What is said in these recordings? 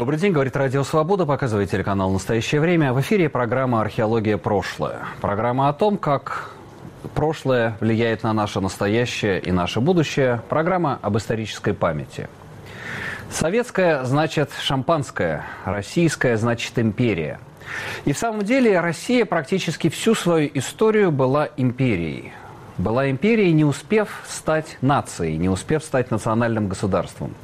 Добрый день, говорит Радио Свобода, показывает телеканал «Настоящее время». В эфире программа «Археология. Прошлое». Программа о том, как прошлое влияет на наше настоящее и наше будущее. Программа об исторической памяти. Советская значит шампанское, российская значит империя. И в самом деле Россия практически всю свою историю была империей. Была империей, не успев стать нацией, не успев стать национальным государством.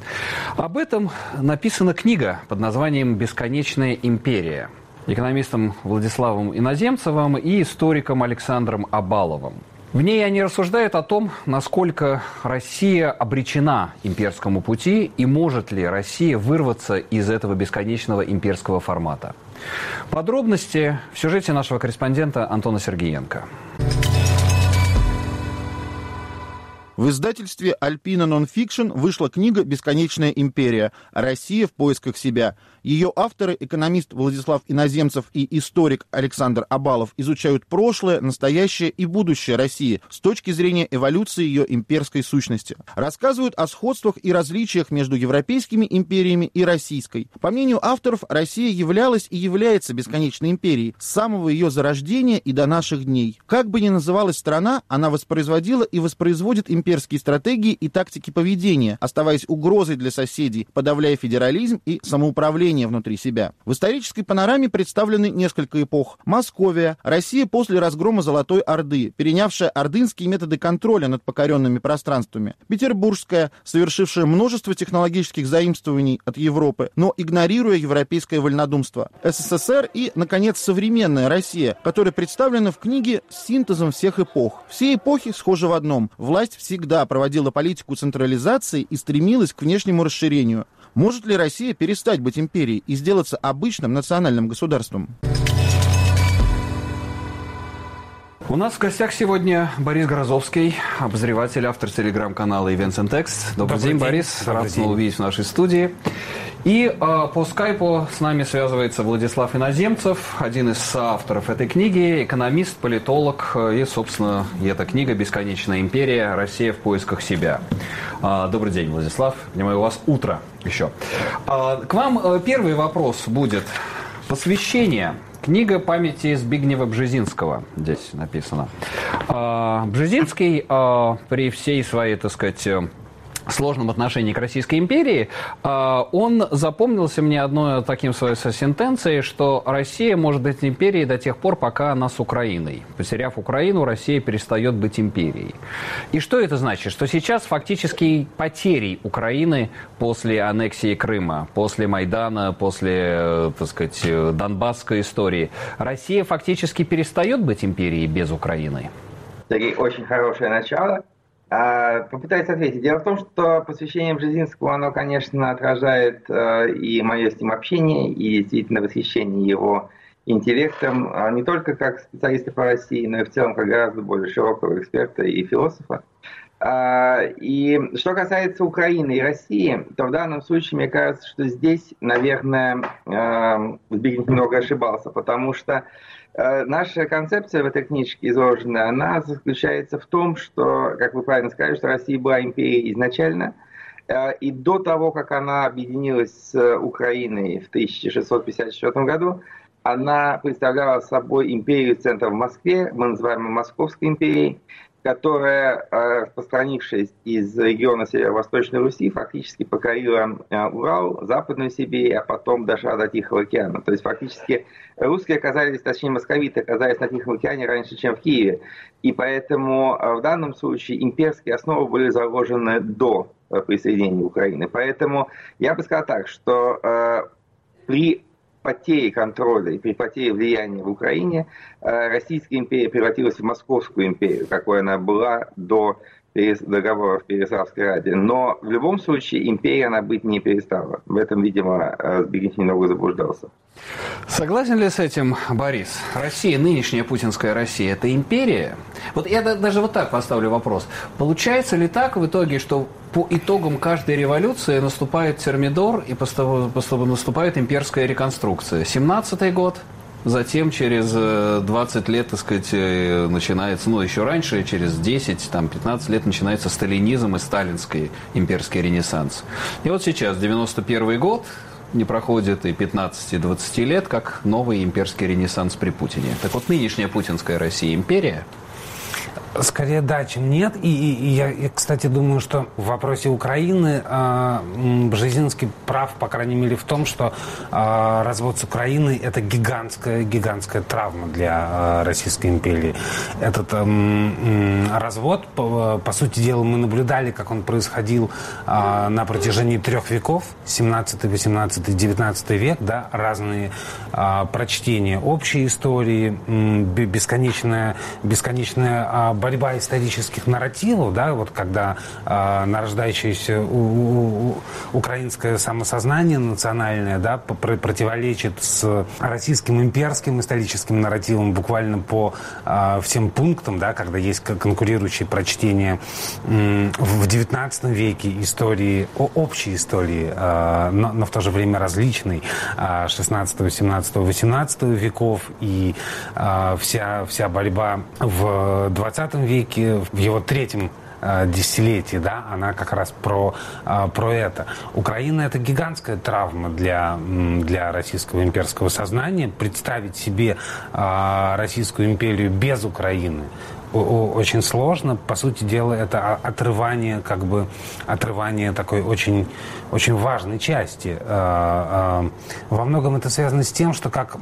Об этом написана книга под названием «Бесконечная империя» экономистом Владиславом Иноземцевым и историком Александром Абаловым. В ней они рассуждают о том, насколько Россия обречена имперскому пути и может ли Россия вырваться из этого бесконечного имперского формата. Подробности в сюжете нашего корреспондента Антона Сергеенко. В издательстве «Альпина Нонфикшн» вышла книга «Бесконечная империя. Россия в поисках себя». Ее авторы, экономист Владислав Иноземцев и историк Александр Абалов, изучают прошлое, настоящее и будущее России с точки зрения эволюции ее имперской сущности. Рассказывают о сходствах и различиях между европейскими империями и российской. По мнению авторов, Россия являлась и является бесконечной империей с самого ее зарождения и до наших дней. Как бы ни называлась страна, она воспроизводила и воспроизводит имперские стратегии и тактики поведения, оставаясь угрозой для соседей, подавляя федерализм и самоуправление внутри себя. В исторической панораме представлены несколько эпох. Московия, Россия после разгрома Золотой Орды, перенявшая ордынские методы контроля над покоренными пространствами. Петербургская, совершившая множество технологических заимствований от Европы, но игнорируя европейское вольнодумство. СССР и, наконец, современная Россия, которая представлена в книге синтезом всех эпох. Все эпохи схожи в одном. Власть всегда проводила политику централизации и стремилась к внешнему расширению. Может ли Россия перестать быть империей и сделаться обычным национальным государством? У нас в гостях сегодня Борис Грозовский, обозреватель, автор телеграм-канала Events and Text. Добрый, Добрый день, день, Борис. Добрый Рад снова увидеть в нашей студии. И э, по скайпу с нами связывается Владислав Иноземцев, один из авторов этой книги, экономист, политолог. И, собственно, и эта книга «Бесконечная империя. Россия в поисках себя». Э, добрый день, Владислав. Понимаю, у вас утро еще. Э, к вам э, первый вопрос будет. Посвящение Книга памяти Збигнева Бжезинского здесь написано. А, Бжезинский а, при всей своей, так сказать, сложном отношении к Российской империи, а, он запомнился мне одной таким своей сентенцией, что Россия может быть империей до тех пор, пока она с Украиной. Потеряв Украину, Россия перестает быть империей. И что это значит? Что сейчас фактически потери Украины после аннексии Крыма, после Майдана, после, э, так сказать, Донбасской истории, Россия фактически перестает быть империей без Украины? Сергей, очень хорошее начало. А, попытаюсь ответить. Дело в том, что посвящение Бжезинского, оно, конечно, отражает э, и мое с ним общение, и действительно восхищение его интеллектом, а не только как специалиста по России, но и в целом как гораздо более широкого эксперта и философа. А, и что касается Украины и России, то в данном случае мне кажется, что здесь, наверное, э, Збигнев немного ошибался, потому что Э, наша концепция в этой книжке изложенная, она заключается в том, что, как вы правильно сказали, что Россия была империей изначально, э, и до того, как она объединилась с Украиной в 1654 году, она представляла собой империю центра в Москве, мы называем ее Московской империей, которая, э, распространившись из региона Северо-Восточной Руси, фактически покорила э, Урал, Западную Сибирь, а потом дошла до Тихого океана. То есть фактически русские оказались, точнее московиты оказались на Тихом океане раньше, чем в Киеве. И поэтому э, в данном случае имперские основы были заложены до присоединения Украины. Поэтому я бы сказал так, что при потере контроля и при потере влияния в Украине э, Российская империя превратилась в Московскую империю, какой она была до договора в Переславской Раде. Но в любом случае империя она быть не перестала. В этом, видимо, э, Збигнев немного заблуждался. Согласен ли с этим Борис? Россия, нынешняя путинская Россия, это империя? Вот я даже вот так поставлю вопрос. Получается ли так в итоге, что по итогам каждой революции наступает термидор и наступает имперская реконструкция? 17-й год, Затем через 20 э, лет, так сказать, э, начинается, ну, еще раньше, через 10, там, 15 лет начинается сталинизм и сталинский имперский ренессанс. И вот сейчас, 91 год, не проходит и 15-20 лет, как новый имперский ренессанс при Путине. Так вот, нынешняя путинская Россия империя – Скорее да, чем нет. И, и, и я, я, кстати, думаю, что в вопросе Украины э, Бжезинский прав, по крайней мере, в том, что э, развод с Украиной – это гигантская, гигантская травма для э, Российской империи. Этот э, э, развод, по, по сути дела, мы наблюдали, как он происходил э, на протяжении трех веков, 17, 18, 19 век, да, разные э, прочтения общей истории, э, бесконечная, бесконечная э, борьба исторических нарративов, да, вот когда э, нарождающееся у, у, украинское самосознание национальное, да, противоречит с российским имперским историческим нарративом буквально по э, всем пунктам, да, когда есть конкурирующие прочтения э, в XIX веке истории, общей истории, э, но, но в то же время различной, э, 16, 17, 18 веков. И э, вся, вся борьба в 20 веке, в его третьем э, десятилетии, да, она как раз про, э, про это. Украина это гигантская травма для, для российского имперского сознания. Представить себе э, Российскую империю без Украины очень сложно. По сути дела, это отрывание, как бы, отрывание такой очень, очень важной части. А, а, во многом это связано с тем, что, как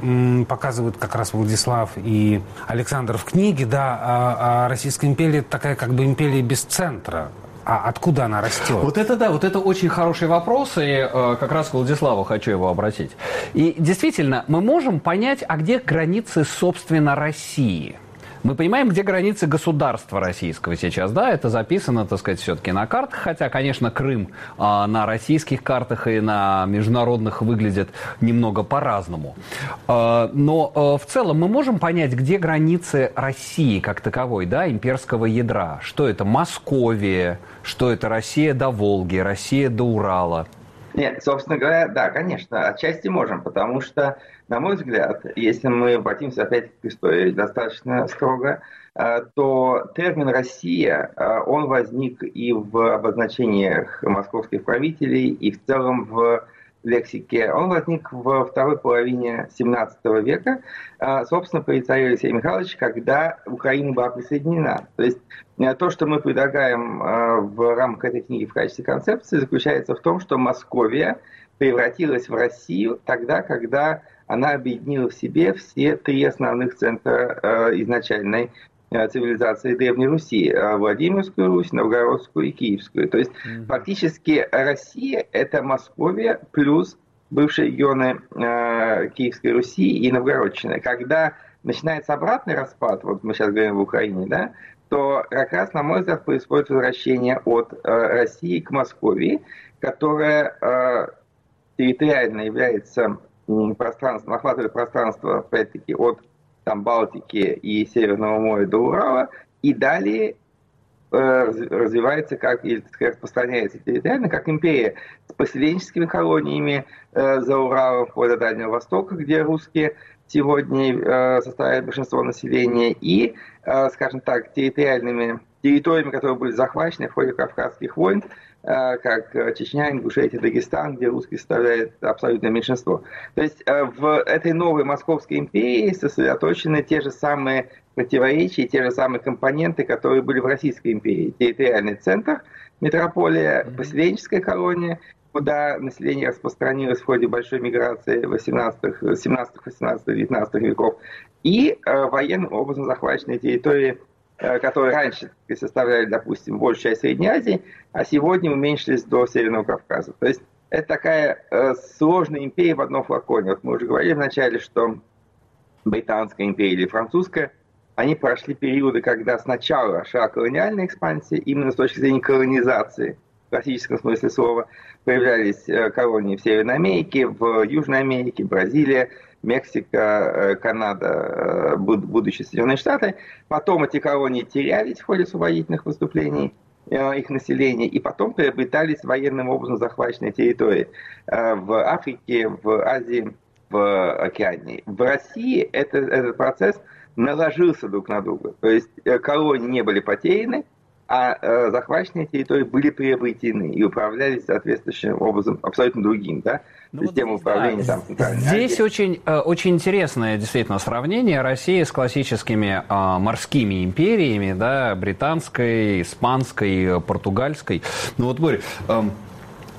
показывают как раз Владислав и Александр в книге, да, а, Российская империя такая как бы империя без центра. А откуда она растет? Вот это да, вот это очень хороший вопрос, и э, как раз к Владиславу хочу его обратить. И действительно, мы можем понять, а где границы, собственно, России – мы понимаем, где границы государства российского сейчас, да, это записано, так сказать, все-таки на картах, хотя, конечно, Крым а, на российских картах и на международных выглядит немного по-разному. А, но а, в целом мы можем понять, где границы России как таковой, да, имперского ядра. Что это Московия, что это Россия до Волги, Россия до Урала. Нет, собственно говоря, да, конечно, отчасти можем, потому что, на мой взгляд, если мы обратимся опять к истории достаточно строго, э, то термин «Россия», э, он возник и в обозначениях московских правителей, и в целом в лексике, он возник во второй половине 17 века, а, собственно, при царе Алексея Михайловича, когда Украина была присоединена. То есть э, то, что мы предлагаем э, в рамках этой книги в качестве концепции, заключается в том, что Московия превратилась в Россию тогда, когда она объединила в себе все три основных центра э, изначальной Э, цивилизации Древней Руси, э, Владимирскую Русь, Новгородскую и Киевскую. То есть mm-hmm. фактически Россия – это Московия плюс бывшие регионы э, Киевской Руси и Новгородчины. Когда начинается обратный распад, вот мы сейчас говорим в Украине, да, то как раз, на мой взгляд, происходит возвращение от э, России к Московии, которая э, территориально является пространством, охватывает пространство, опять-таки, от там Балтики и Северного моря до Урала, и далее э, развивается как и распространяется территориально, как империя с поселенческими колониями э, за Уралом, вплоть до Дальнего Востока, где русские сегодня э, составляют большинство населения, и, э, скажем так, территориальными территориями, которые были захвачены в ходе Кавказских войн, как э, Чечня, Ингушетия, Дагестан, где русские составляют абсолютное меньшинство. То есть э, в этой новой Московской империи сосредоточены те же самые противоречия, те же самые компоненты, которые были в Российской империи. Территориальный центр, метрополия, поселенческая колония, куда население распространилось в ходе большой миграции 18, 17, 18, 19 веков, и военным образом захваченные территории Э, которые раньше составляли, допустим, большую часть Средней Азии, а сегодня уменьшились до Северного Кавказа. То есть это такая э, сложная империя в одном флаконе. Вот мы уже говорили вначале, что Британская империя или Французская, они прошли периоды, когда сначала шла колониальная экспансия, именно с точки зрения колонизации, в классическом смысле слова, появлялись э, колонии в Северной Америке, в Южной Америке, Бразилия, Мексика, э, Канада, э, будущие Соединенные Штаты. Потом эти колонии терялись в ходе освободительных выступлений э, их населения, и потом приобретались военным образом захваченные территории в Африке, в Азии, в Океании. В России это, этот процесс наложился друг на друга. То есть колонии не были потеряны, а э, захваченные территории были приобретены и управлялись соответствующим образом абсолютно другим, да? Ну, Система вот, управления да. там. Здесь очень, э, очень интересное действительно сравнение России с классическими э, морскими империями, да, британской, испанской, португальской. Ну вот, Боря, э,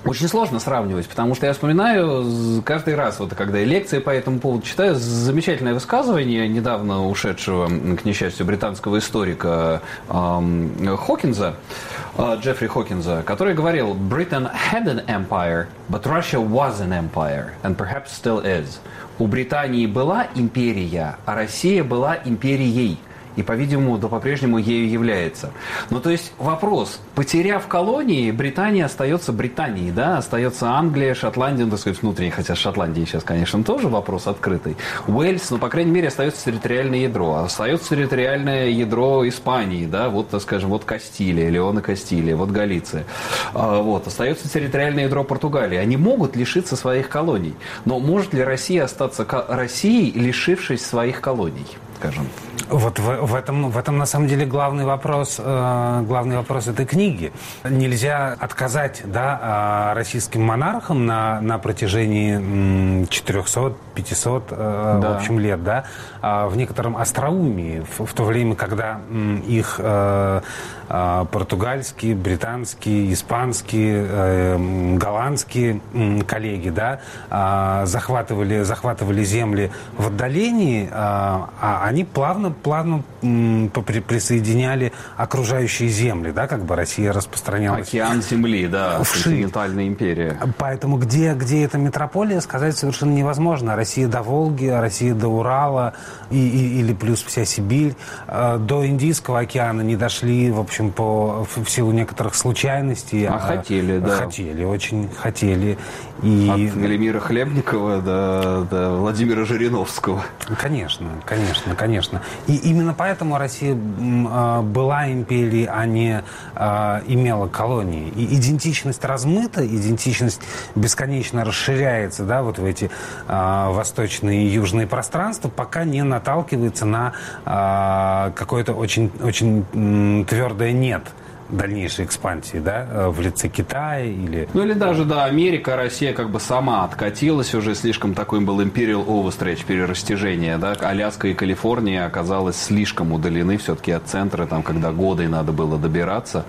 очень сложно сравнивать, потому что я вспоминаю каждый раз, вот когда я лекции по этому поводу читаю, замечательное высказывание недавно ушедшего, к несчастью, британского историка эм, Хокинза, э, Джеффри Хокинза, который говорил, Britain had an empire, but Russia was an empire, and perhaps still is. У Британии была империя, а Россия была империей и, по-видимому, до по-прежнему ею является. Ну, то есть вопрос, потеряв колонии, Британия остается Британией, да, остается Англия, Шотландия, ну, так сказать, внутренне, хотя с Шотландией сейчас, конечно, тоже вопрос открытый. Уэльс, ну, по крайней мере, остается территориальное ядро. Остается территориальное ядро Испании, да, вот, так скажем, вот Кастилия, Леона Кастилия, вот Галиция. А, вот, остается территориальное ядро Португалии. Они могут лишиться своих колоний. Но может ли Россия остаться Россией, лишившись своих колоний, скажем. Вот в, в, этом, в этом, на самом деле, главный вопрос, э, главный вопрос этой книги. Нельзя отказать да, а, российским монархам на, на протяжении 400 500, э, да. в общем, лет, да, а, в некотором остроумии, в, в то время, когда их э, э, португальские, британские, испанские, голландские коллеги, да, а, захватывали, захватывали земли в отдалении, а, а они плавно, плавно присоединяли окружающие земли, да, как бы Россия распространялась. Океан земли, да, континентальная империя. Поэтому где, где эта метрополия, сказать совершенно невозможно. Россия до Волги, Россия до Урала и, и, или плюс вся Сибирь. А, до Индийского океана не дошли, в общем, по, в силу некоторых случайностей. А, а хотели, да. Хотели, очень хотели. И... От Галимира Хлебникова до, до Владимира Жириновского. Конечно, конечно, конечно. И именно поэтому Россия а, была империей, а не имела колонии. И идентичность размыта, идентичность бесконечно расширяется, да, вот в эти а, восточные и южные пространства, пока не наталкивается на какое-то очень, очень твердое «нет» дальнейшей экспансии, да, э, в лице Китая или... Ну или даже, да, Америка, Россия как бы сама откатилась уже, слишком такой был imperial overstretch, перерастяжение, да, Аляска и Калифорния оказалось слишком удалены все-таки от центра, там, когда годы надо было добираться.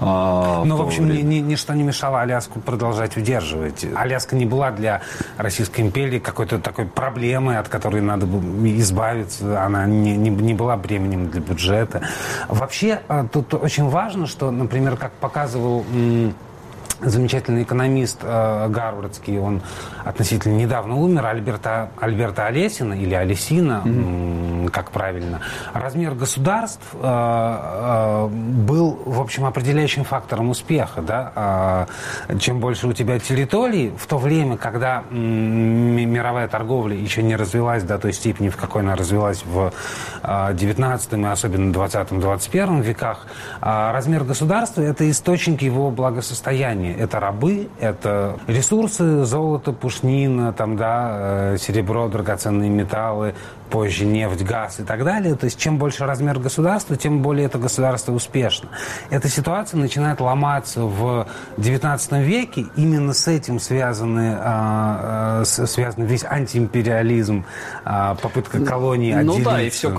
А, ну, в, в общем, ни, ни, ничто не мешало Аляску продолжать удерживать. Аляска не была для Российской империи какой-то такой проблемой, от которой надо было избавиться, она не, не, не была бременем для бюджета. Вообще, э, тут очень важно, что, например, как показывал замечательный экономист э, гарвардский, он относительно недавно умер, Альберта, Альберта Олесина или Олесина, mm-hmm. как правильно. Размер государств э, э, был, в общем, определяющим фактором успеха. Да? Э, чем больше у тебя территорий, в то время, когда э, мировая торговля еще не развилась до той степени, в какой она развилась в э, 19 и особенно 20-21 веках, э, размер государства – это источник его благосостояния это рабы, это ресурсы, золото, пушнина, там, да, э, серебро, драгоценные металлы, позже нефть, газ и так далее. То есть чем больше размер государства, тем более это государство успешно. Эта ситуация начинает ломаться в XIX веке. Именно с этим связаны, а, а, связан весь антиимпериализм, а, попытка колонии отделиться. Ну да, и все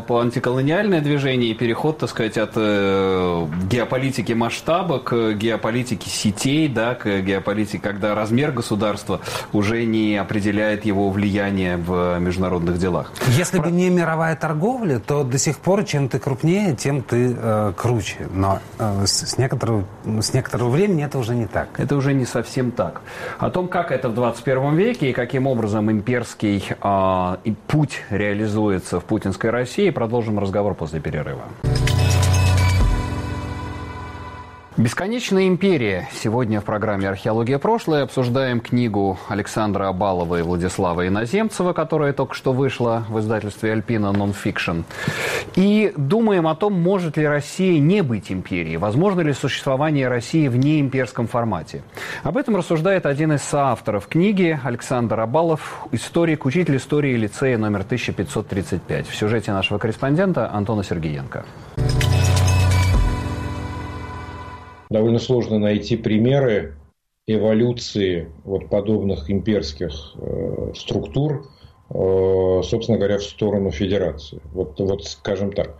по антиколониальное движение и переход, так сказать, от э, геополитики масштаба к геополитике сетей, да, к геополитике, когда размер государства уже не определяет его влияние в международных делах делах. Если Про... бы не мировая торговля, то до сих пор чем ты крупнее, тем ты э, круче. Но э, с, с, некоторого, с некоторого времени это уже не так. Это уже не совсем так. О том, как это в 21 веке и каким образом имперский э, путь реализуется в путинской России, продолжим разговор после перерыва. Бесконечная империя. Сегодня в программе «Археология. Прошлое» обсуждаем книгу Александра Абалова и Владислава Иноземцева, которая только что вышла в издательстве «Альпина Нонфикшн». И думаем о том, может ли Россия не быть империей, возможно ли существование России в неимперском формате. Об этом рассуждает один из соавторов книги Александр Абалов, историк, учитель истории лицея номер 1535 в сюжете нашего корреспондента Антона Сергеенко. Довольно сложно найти примеры эволюции вот подобных имперских э, структур собственно говоря, в сторону федерации. Вот, вот скажем так.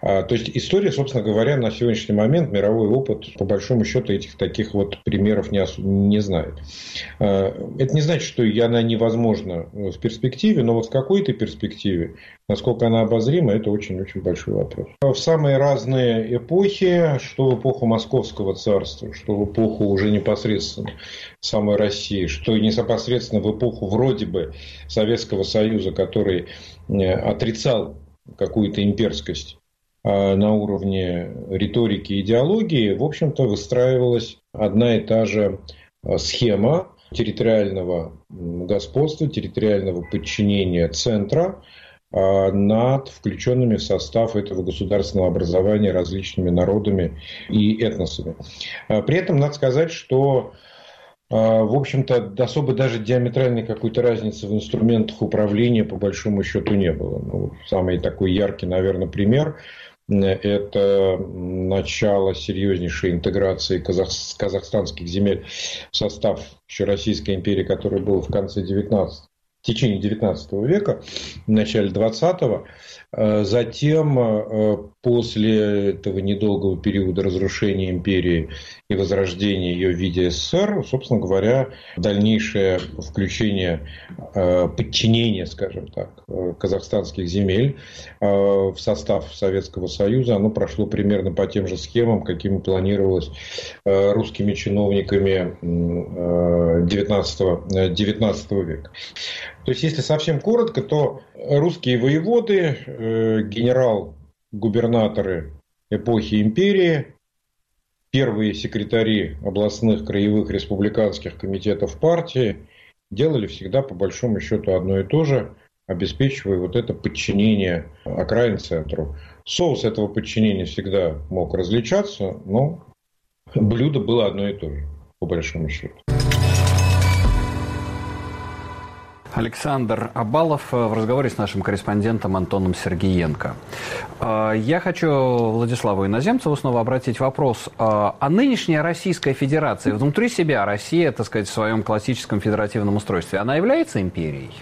А, то есть история, собственно говоря, на сегодняшний момент, мировой опыт, по большому счету, этих таких вот примеров не, не знает. А, это не значит, что она невозможна в перспективе, но вот в какой-то перспективе Насколько она обозрима, это очень-очень большой вопрос. В самые разные эпохи, что в эпоху Московского царства, что в эпоху уже непосредственно самой России, что и непосредственно в эпоху вроде бы Советского Союза, который э, отрицал какую-то имперскость а на уровне риторики и идеологии, в общем-то, выстраивалась одна и та же э, схема территориального господства, территориального подчинения центра – а, над включенными в состав этого государственного образования различными народами и этносами. А, при этом надо сказать, что а, в общем-то, особо даже диаметральной какой-то разницы в инструментах управления по большому счету не было. Ну, самый такой яркий, наверное, пример – это начало серьезнейшей интеграции казах, казахстанских земель в состав еще Российской империи, которая была в конце 19 в течение XIX века, в начале XX, Э, затем, э, после этого недолгого периода разрушения империи и возрождения ее в виде СССР, собственно говоря, дальнейшее включение, э, подчинение, скажем так, казахстанских земель в состав Советского Союза, оно прошло примерно по тем же схемам, какими планировалось русскими чиновниками XIX, 19 века. То есть, если совсем коротко, то русские воеводы, э, генерал-губернаторы эпохи империи, первые секретари областных, краевых, республиканских комитетов партии делали всегда по большому счету одно и то же, обеспечивая вот это подчинение окраин центру. Соус этого подчинения всегда мог различаться, но блюдо было одно и то же, по большому счету. Александр Абалов в разговоре с нашим корреспондентом Антоном Сергеенко. А, я хочу Владиславу Иноземцеву снова обратить вопрос. А, а нынешняя Российская Федерация, внутри себя Россия, так сказать, в своем классическом федеративном устройстве, она является империей?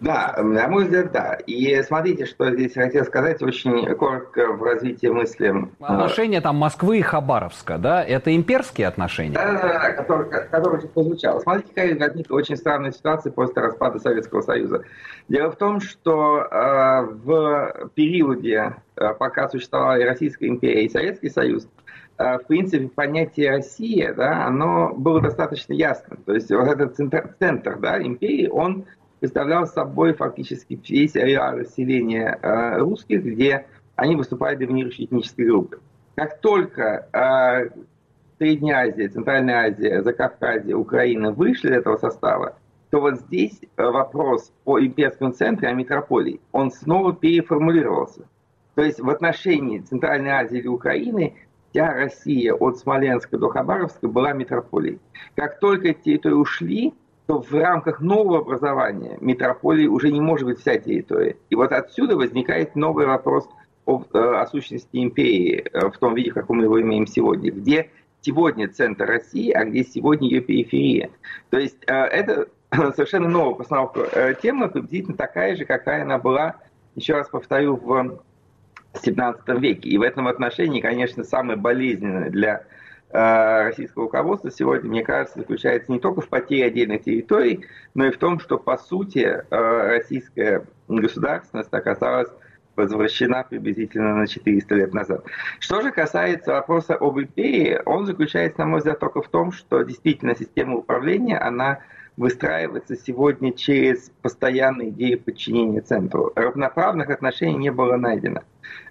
Да, на мой взгляд, да. И смотрите, что здесь хотел сказать очень коротко в развитии мысли. Отношения там Москвы и Хабаровска, да? Это имперские отношения? Да, да, да, который, который прозвучал. Смотрите, какая возникла очень странная ситуация после распада Советского Союза. Дело в том, что э, в периоде, э, пока существовала Российская империя и Советский Союз, э, в принципе, понятие Россия, да, оно было достаточно ясно. То есть вот этот центр, центр да, империи, он представлял собой фактически весь ареал расселения э, русских, где они выступали доминирующей этнической группой. Как только э, Средняя Азия, Центральная Азия, Закавказье, Украина вышли из этого состава, то вот здесь э, вопрос о имперском центре, о метрополии, он снова переформулировался. То есть в отношении Центральной Азии или Украины вся Россия от Смоленска до Хабаровска была метрополией. Как только эти территории ушли, то в рамках нового образования метрополии уже не может быть вся территория. И вот отсюда возникает новый вопрос о, э, о сущности империи э, в том виде, как мы его имеем сегодня. Где сегодня центр России, а где сегодня ее периферия. То есть э, это совершенно новая постановка темы, приблизительно такая же, какая она была, еще раз повторю, в 17 веке. И в этом отношении, конечно, самое болезненное для российского руководства сегодня, мне кажется, заключается не только в потере отдельных территорий, но и в том, что, по сути, э, российская государственность оказалась возвращена приблизительно на 400 лет назад. Что же касается вопроса об империи, он заключается, на мой взгляд, только в том, что действительно система управления, она выстраивается сегодня через постоянные идеи подчинения центру. Равноправных отношений не было найдено.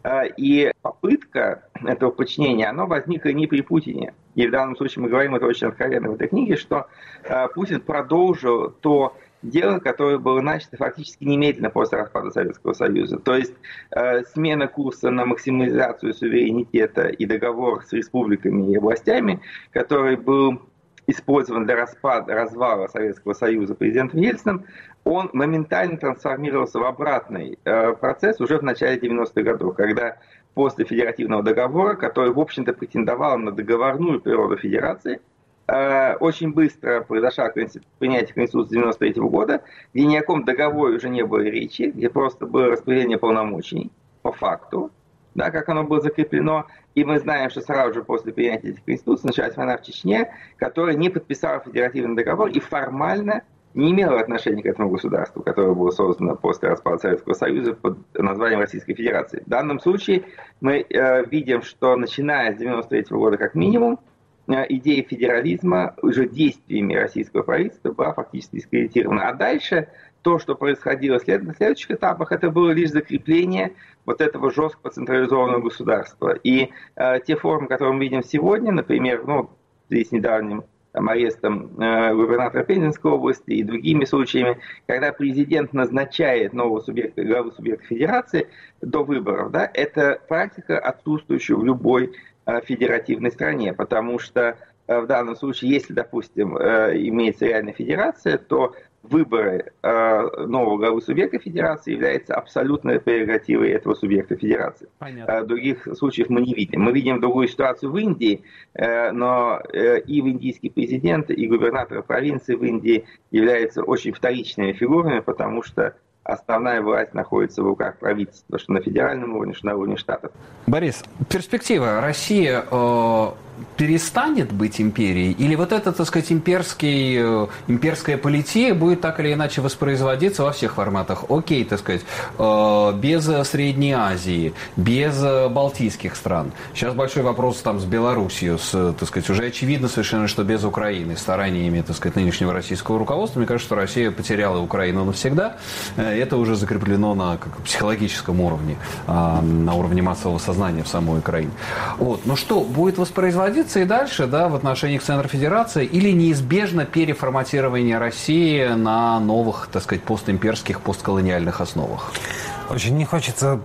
А, и попытка этого подчинения, она возникла не при Путине. И в данном случае мы говорим это очень откровенно в этой книге, что а, Путин продолжил то дело, которое было начато фактически немедленно после распада Советского Союза. То есть э, смена курса на максимализацию суверенитета и договор с республиками и властями, который был использован для распада, развала Советского Союза президентом Ельциным, он моментально трансформировался в обратный э, процесс уже в начале 90-х годов, когда после федеративного договора, который, в общем-то, претендовал на договорную природу федерации, э, очень быстро произошло принятие Конституции 93 -го года, где ни о каком договоре уже не было речи, где просто было распределение полномочий по факту, да, как оно было закреплено. И мы знаем, что сразу же после принятия этих конституций началась война в Чечне, которая не подписала федеративный договор и формально не имела отношения к этому государству, которое было создано после распада Советского Союза под названием Российской Федерации. В данном случае мы э, видим, что начиная с 1993 года как минимум, идея федерализма уже действиями российского правительства была фактически дискредитирована. А дальше то, что происходило на следующих этапах, это было лишь закрепление вот этого жесткого централизованного государства. И э, те формы, которые мы видим сегодня, например, ну, здесь недавним там, арестом э, губернатора Пензенской области и другими случаями, когда президент назначает нового субъекта, главу субъекта федерации до выборов, да, это практика, отсутствующая в любой э, федеративной стране, потому что э, в данном случае, если, допустим, э, имеется реальная федерация, то выборы э, нового главы субъекта федерации является абсолютной прерогативой этого субъекта федерации. Понятно. Э, других случаев мы не видим. Мы видим другую ситуацию в Индии, э, но э, и в индийский президент, и губернатор провинции в Индии являются очень вторичными фигурами, потому что основная власть находится в руках правительства, что на федеральном уровне, что на уровне штатов. Борис, перспектива. Россия э, перестанет быть империей? Или вот эта, так сказать, имперский, э, имперская полития будет так или иначе воспроизводиться во всех форматах? Окей, так сказать, э, без Средней Азии, без Балтийских стран. Сейчас большой вопрос там с Белоруссией, с, так сказать, уже очевидно совершенно, что без Украины, стараниями, так сказать, нынешнего российского руководства, мне кажется, что Россия потеряла Украину навсегда. Э, это уже закреплено на как, психологическом уровне, а, на уровне массового сознания в самой Украине. Вот. Но что, будет воспроизводиться проводиться и дальше да, в отношении к Центру Федерации или неизбежно переформатирование России на новых, так сказать, постимперских, постколониальных основах? Очень не хочется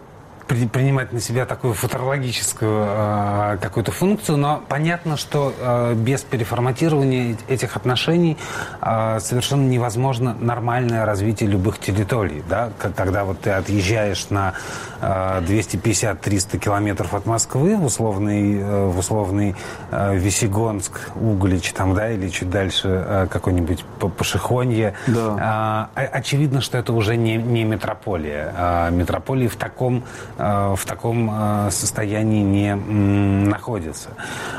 при, принимать на себя такую футурологическую э, какую-то функцию, но понятно, что э, без переформатирования этих отношений э, совершенно невозможно нормальное развитие любых территорий. Да? Когда вот ты отъезжаешь на э, 250-300 километров от Москвы в условный, э, в условный э, Весегонск, Углич там, да, или чуть дальше э, какой-нибудь Пашихонье, да. э, очевидно, что это уже не, не метрополия. Э, метрополии в таком в таком э, состоянии не находится.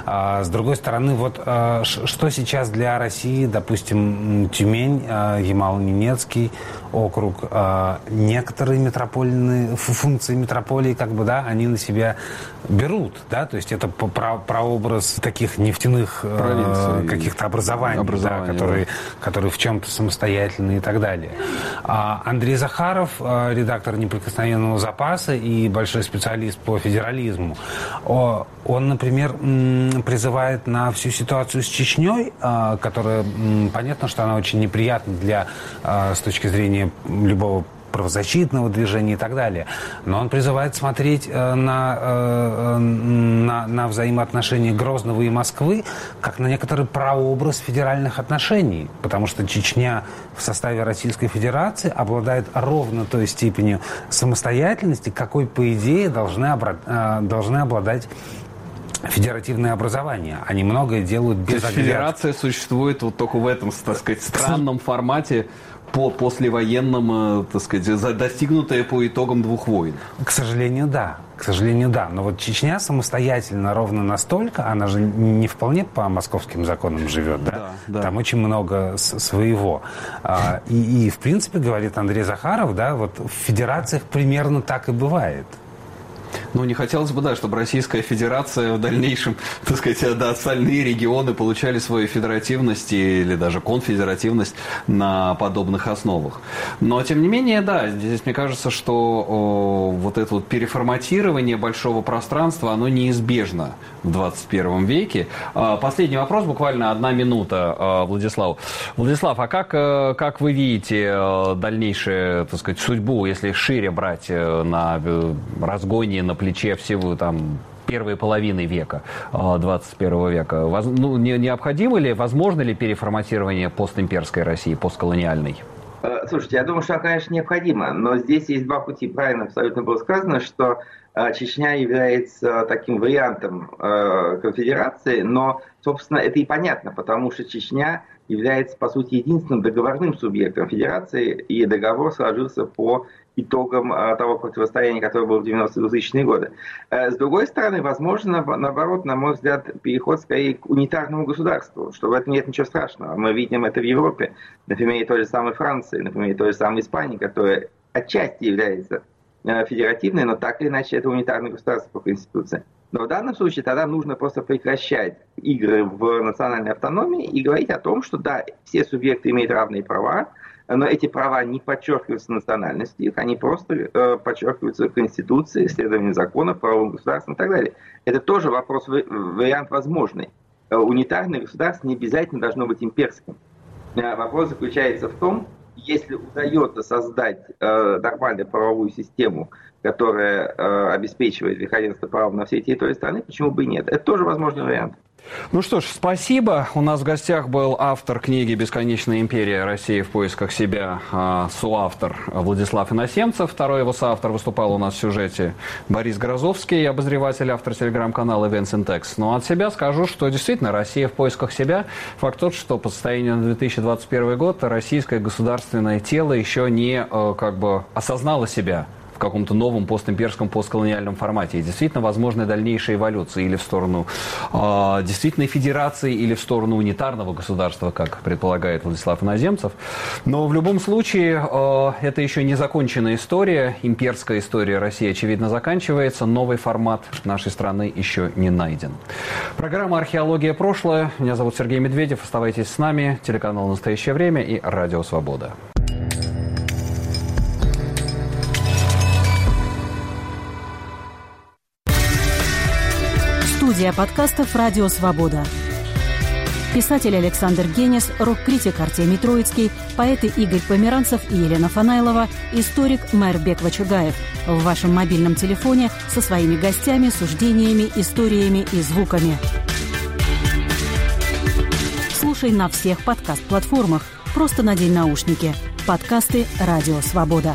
А с другой стороны, вот э, что сейчас для России, допустим, Тюмень, Ямал-Ненецкий округ, некоторые метрополийные функции метрополии, как бы, да, они на себя берут, да, то есть это про прообраз таких нефтяных э, каких-то образований, образования, да, которые, да. которые в чем-то самостоятельные и так далее. А Андрей Захаров, э, редактор «Неприкосновенного запаса» и большой специалист по федерализму, он, например, призывает на всю ситуацию с Чечней, э, которая, понятно, что она очень неприятна для, э, с точки зрения любого правозащитного движения и так далее. Но он призывает смотреть э, на, э, на, на взаимоотношения Грозного и Москвы как на некоторый прообраз федеральных отношений, потому что Чечня в составе Российской Федерации обладает ровно той степенью самостоятельности, какой, по идее, должны, обра- э, должны обладать федеративное образование. Они многое делают без То есть федерация существует вот только в этом, так сказать, странном формате по послевоенном, так сказать, достигнутое по итогам двух войн? К сожалению, да. К сожалению, да. Но вот Чечня самостоятельно ровно настолько, она же не вполне по московским законам живет, да? да, да. Там очень много своего. А, и, и, в принципе, говорит Андрей Захаров, да, вот в федерациях примерно так и бывает. Ну, не хотелось бы, да, чтобы Российская Федерация в дальнейшем, так сказать, да, остальные регионы получали свою федеративность или даже конфедеративность на подобных основах. Но, тем не менее, да, здесь мне кажется, что о, вот это вот переформатирование большого пространства, оно неизбежно в 21 веке. А, последний вопрос, буквально одна минута, а, Владислав. Владислав, а как, э, как вы видите э, дальнейшую, так сказать, судьбу, если шире брать э, на разгоне, на плече всего там первой половины века, 21 века. Воз, ну, не, необходимо ли, возможно ли переформатирование постимперской России, постколониальной? Слушайте, я думаю, что, конечно, необходимо, но здесь есть два пути. Правильно абсолютно было сказано, что Чечня является таким вариантом конфедерации, но, собственно, это и понятно, потому что Чечня является, по сути, единственным договорным субъектом Федерации, и договор сложился по итогам а, того противостояния, которое было в 90-2000-е годы. Э, с другой стороны, возможно, наоборот, на мой взгляд, переход скорее к унитарному государству, что в этом нет ничего страшного. Мы видим это в Европе, на примере той же самой Франции, на примере той же самой Испании, которая отчасти является э, федеративной, но так или иначе это унитарное государство по Конституции. Но в данном случае тогда нужно просто прекращать игры в национальной автономии и говорить о том, что да, все субъекты имеют равные права, но эти права не подчеркиваются национальностью, их, они просто э, подчеркиваются Конституцией, исследованием законов, правовым государством и так далее. Это тоже вопрос, вариант возможный. Э, унитарное государство не обязательно должно быть имперским. Э, вопрос заключается в том, если удается создать э, нормальную правовую систему, которая э, обеспечивает верховенство права на всей территории страны, почему бы и нет? Это тоже возможный вариант. Ну что ж, спасибо. У нас в гостях был автор книги «Бесконечная империя. России в поисках себя», а, соавтор Владислав Иносемцев. Второй его соавтор выступал у нас в сюжете Борис Грозовский, обозреватель, автор телеграм-канала Events Intex. Но от себя скажу, что действительно Россия в поисках себя. Факт тот, что по состоянию на 2021 год российское государственное тело еще не э, как бы осознало себя в каком-то новом постимперском, постколониальном формате. И действительно возможны дальнейшие эволюции или в сторону э, действительной федерации, или в сторону унитарного государства, как предполагает Владислав Иноземцев. Но в любом случае э, это еще не законченная история. Имперская история России, очевидно, заканчивается. Новый формат нашей страны еще не найден. Программа «Археология. Прошлое». Меня зовут Сергей Медведев. Оставайтесь с нами. Телеканал «Настоящее время» и «Радио Свобода». Студия подкастов «Радио Свобода». Писатель Александр Генис, рок-критик Артемий Троицкий, поэты Игорь Померанцев и Елена Фанайлова, историк Мэр Беква-Чугаев в вашем мобильном телефоне со своими гостями, суждениями, историями и звуками. Слушай на всех подкаст-платформах. Просто надень наушники. Подкасты «Радио Свобода».